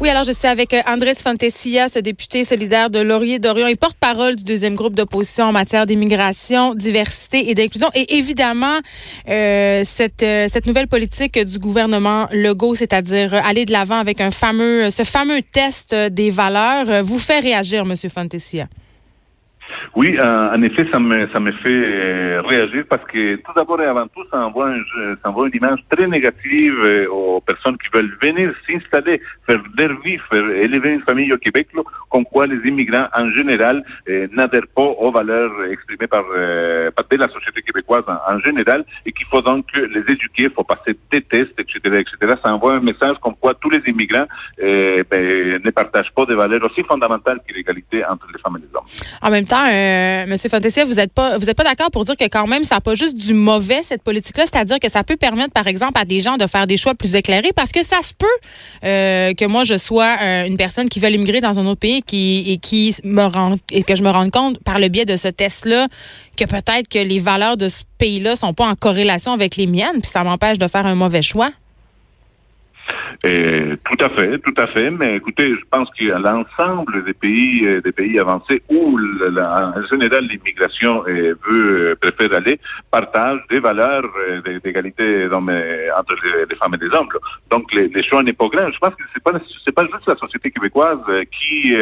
Oui, alors je suis avec euh, Andrés ce député solidaire de Laurier-Dorion et porte-parole du deuxième groupe d'opposition en matière d'immigration, diversité et d'inclusion. Et évidemment, euh, cette, euh, cette nouvelle politique du gouvernement Legault, c'est-à-dire aller de l'avant avec un fameux, ce fameux test des valeurs, vous fait réagir, Monsieur Fantesia. Oui, euh, en effet, ça me, ça me fait euh, réagir parce que tout d'abord et avant tout, ça envoie, ça envoie une image très négative euh, aux personnes qui veulent venir s'installer, faire leur vie, faire élever une famille au Québec, comme quoi les immigrants en général n'adhèrent pas aux valeurs exprimées par, par la société québécoise en, général et qu'il faut donc les éduquer, il faut passer des tests, etc., etc. Ça envoie un message comme quoi tous les immigrants ben, ne partagent pas des valeurs aussi fondamentales que l'égalité entre les femmes et les hommes. Euh, Monsieur Fantasia, vous n'êtes pas, vous êtes pas d'accord pour dire que quand même, ça n'a pas juste du mauvais cette politique-là, c'est-à-dire que ça peut permettre, par exemple, à des gens de faire des choix plus éclairés, parce que ça se peut euh, que moi je sois euh, une personne qui veut immigrer dans un autre pays qui, et qui me rend et que je me rende compte par le biais de ce test-là que peut-être que les valeurs de ce pays-là sont pas en corrélation avec les miennes, puis ça m'empêche de faire un mauvais choix? Tout à fait, tout à fait. Mais écoutez, je pense que l'ensemble des pays, euh, des pays avancés où en général l'immigration euh, veut euh, préfère aller, partagent des valeurs d'égalité entre les, femmes et les hommes. Donc les, choix n'est pas grand. Je pense que c'est pas c'est pas juste la société québécoise qui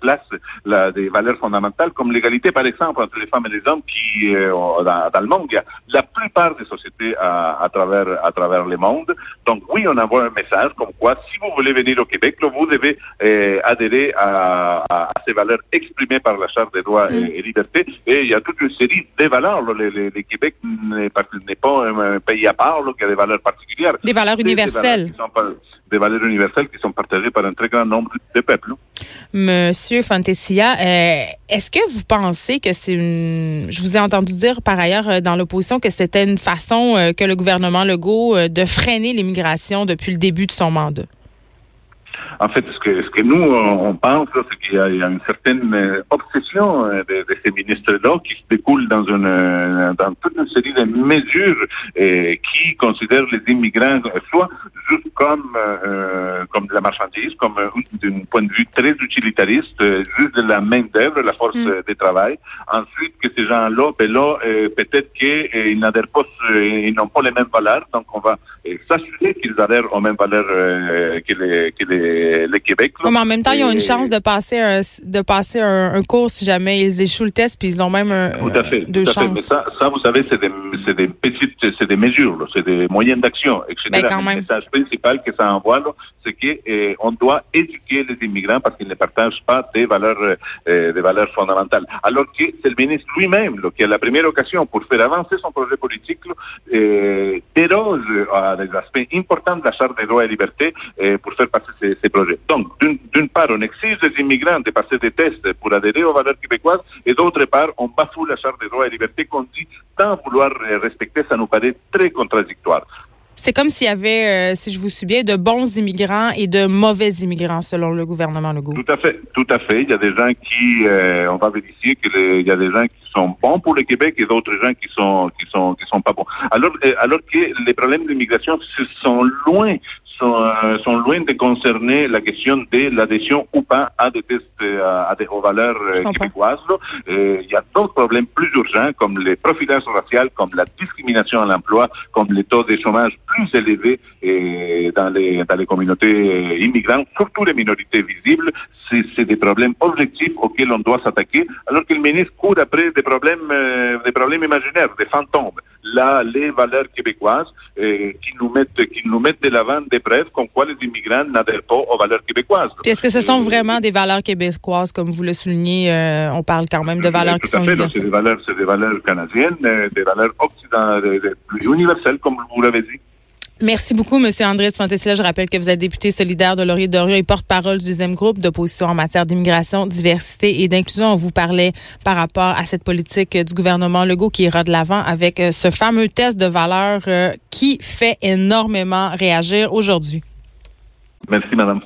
place la, des valeurs fondamentales comme l'égalité, par exemple, entre les femmes et les hommes qui dans, le monde. Il y a la plupart des sociétés à, à travers à travers le monde. Donc oui, on envoie un message comme quoi, si vous voulez venir au Québec, vous devez euh, adhérer à, ces valeurs exprimées par la Charte des droits et, libertés. Et il y a toute une série de valeurs. Le, Québec n'est pas un, pays à part qui a des valeurs particulières. Des valeurs universelles. Des valeurs, universelles qui sont partagées par un très grand nombre de peuples. Monsieur Fantesia, euh, est-ce que vous pensez que c'est une... Je vous ai entendu dire par ailleurs euh, dans l'opposition que c'était une façon que le gouvernement Legault de freiner l'immigration depuis le début de son mandat? En fait, ce que, ce que nous, on pense, c'est qu'il y, a une certaine euh, obsession euh, de, de ces ministres-là qui se découle dans une euh, dans toute une série de mesures qui considèrent les immigrants soit juste comme euh, comme de la marchandise, comme d'un point de vue très utilitariste, juste de la main d'œuvre, la force mm. de travail. Ensuite, que ces gens-là, ben là, peut-être qu'ils n'adhèrent pas, ils n'ont pas les mêmes valeurs, donc on va s'assurer qu'ils adhèrent aux mêmes valeurs que les que les le Québec. mais en même temps, ils ont une chance de passer un, de passer un, cours si jamais ils échouent le test, puis ils ont même un, tout à fait, deux tout à Fait. Mais ça, ça, vous savez, c'est des, c'est des petites, c'est des mesures, c'est des moyens d'action, etc. Ben, quand le message principal que ça envoie, c'est qu'on eh, doit éduquer les immigrants parce qu'ils ne partagent pas des valeurs, euh, des valeurs fondamentales. Alors que c'est le ministre lui-même qui a la première occasion pour faire avancer son projet politique, euh, déroge à des aspects importants de la Charte des droits et libertés euh, pour faire passer ces, ces donc, d'une part, on exige des immigrants de passer des tests pour adhérer aux valeurs québécoises, et d'autre part, on bafoue la Charte des droits et libertés qu'on dit tant vouloir respecter, ça nous paraît très contradictoire. C'est comme s'il y avait, euh, si je vous suis bien, de bons immigrants et de mauvais immigrants selon le gouvernement Legault. Tout à fait, tout à fait. Il y a des gens qui, euh, on va vérifier qu'il y a des gens qui sont bons pour le Québec et d'autres gens qui sont qui sont qui sont pas bons. Alors euh, alors que les problèmes d'immigration sont loin sont, sont loin de concerner la question de l'adhésion ou pas à des tests à, des, aux valeurs québécoises. il y a d'autres problèmes plus urgents comme les profilages raciaux, comme la discrimination à l'emploi, comme les taux de chômage plus élevé euh, dans, les, dans les communautés euh, immigrantes, surtout les minorités visibles. C'est des problèmes objectifs auxquels on doit s'attaquer, alors que le ministre court après des problèmes, euh, des problèmes imaginaires, des fantômes. Là, les valeurs québécoises qui nous mettent qui nous mettent de l'avant des preuves comme quoi les immigrants n'adhèrent pas aux valeurs québécoises. Est-ce que ce sont vraiment des valeurs québécoises, comme vous le soulignez On parle quand même de valeurs qui sont universelles. C'est des valeurs, c'est des valeurs canadiennes, des valeurs occidentales, universelles, comme vous l'avez dit. Merci beaucoup, Monsieur Andrés Fantesia. Je rappelle que vous êtes député solidaire de Laurier Dorion et porte-parole du deuxième groupe d'opposition en matière d'immigration, diversité et d'inclusion. On vous parlait par rapport à cette politique du gouvernement Legault qui ira de l'avant avec euh, ce fameux test de valeur euh, qui fait énormément réagir aujourd'hui. Merci, Madame.